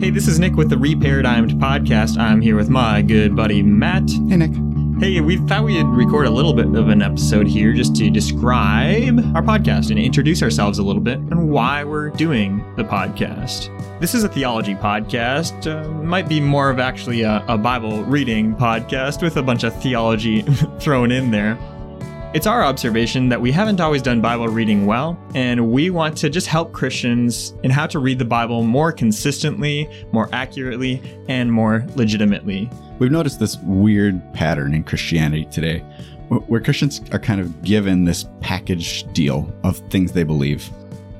Hey, this is Nick with the Reparadigmed podcast. I'm here with my good buddy Matt. Hey, Nick. Hey, we thought we'd record a little bit of an episode here just to describe our podcast and introduce ourselves a little bit and why we're doing the podcast. This is a theology podcast. Uh, might be more of actually a, a Bible reading podcast with a bunch of theology thrown in there. It's our observation that we haven't always done Bible reading well, and we want to just help Christians in how to read the Bible more consistently, more accurately, and more legitimately. We've noticed this weird pattern in Christianity today where Christians are kind of given this package deal of things they believe.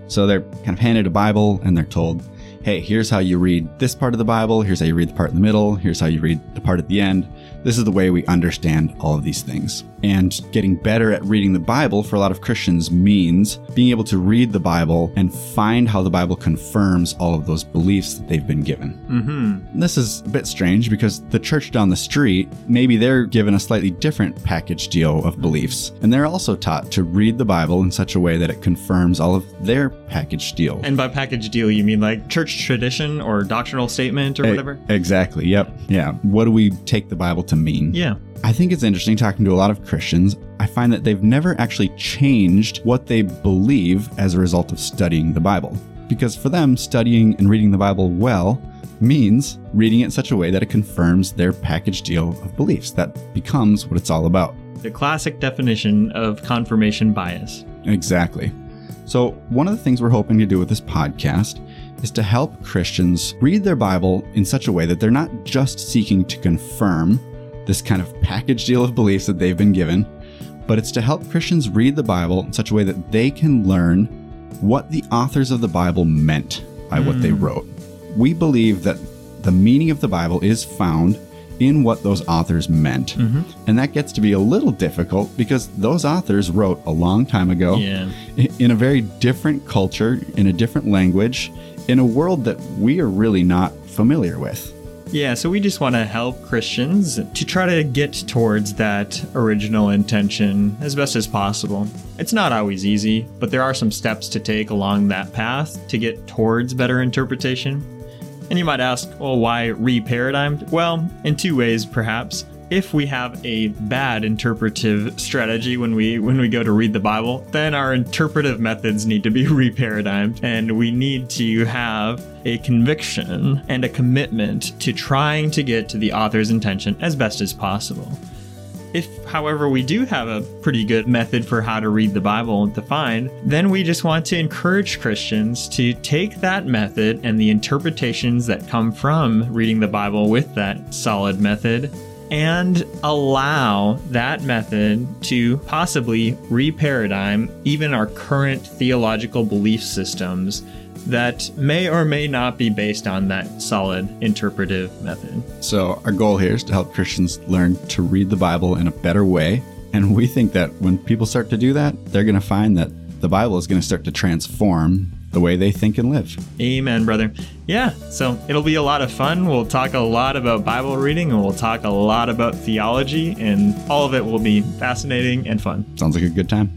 So they're kind of handed a Bible and they're told, hey, here's how you read this part of the Bible, here's how you read the part in the middle, here's how you read the part at the end. This is the way we understand all of these things. And getting better at reading the Bible for a lot of Christians means being able to read the Bible and find how the Bible confirms all of those beliefs that they've been given. Mm-hmm. This is a bit strange because the church down the street, maybe they're given a slightly different package deal of beliefs. And they're also taught to read the Bible in such a way that it confirms all of their package deal. And by package deal, you mean like church tradition or doctrinal statement or whatever? Exactly. Yep. Yeah. What do we take the Bible to mean? Yeah. I think it's interesting talking to a lot of Christians. I find that they've never actually changed what they believe as a result of studying the Bible. Because for them, studying and reading the Bible well means reading it in such a way that it confirms their package deal of beliefs. That becomes what it's all about. The classic definition of confirmation bias. Exactly. So, one of the things we're hoping to do with this podcast is to help Christians read their Bible in such a way that they're not just seeking to confirm this kind of package deal of beliefs that they've been given, but it's to help Christians read the Bible in such a way that they can learn what the authors of the Bible meant by what they hmm. wrote. We believe that the meaning of the Bible is found in what those authors meant. Mm-hmm. And that gets to be a little difficult because those authors wrote a long time ago Yeah. in a very different culture, in a different language, in a world that we are really not familiar with. Yeah, so we just want to help Christians to try to get towards that original intention as best as possible. It's not always easy, but there are some steps to take along that path to get towards better interpretation. And you might ask, well, why reparadigmed? Well, in two ways, perhaps. If we have a bad interpretive strategy when we when we go to read the Bible, then our interpretive methods need to be reparadigmed and we need to have a conviction and a commitment to trying to get to the author's intention as best as possible. If, however, we do have a pretty good method for how to read the Bible defined, then we just want to encourage Christians to take that method and the interpretations that come from reading the Bible with that solid method and allow that method to possibly reparadigm even our current theological belief systems that may or may not be based on that solid interpretive method. So, our goal here is to help Christians learn to read the Bible in a better way. And we think that when people start to do that, they're going to find that the Bible is going to start to transform the way they think and live. Amen, brother. Yeah, so it'll be a lot of fun. We'll talk a lot about Bible reading and we'll talk a lot about theology, and all of it will be fascinating and fun. Sounds like a good time.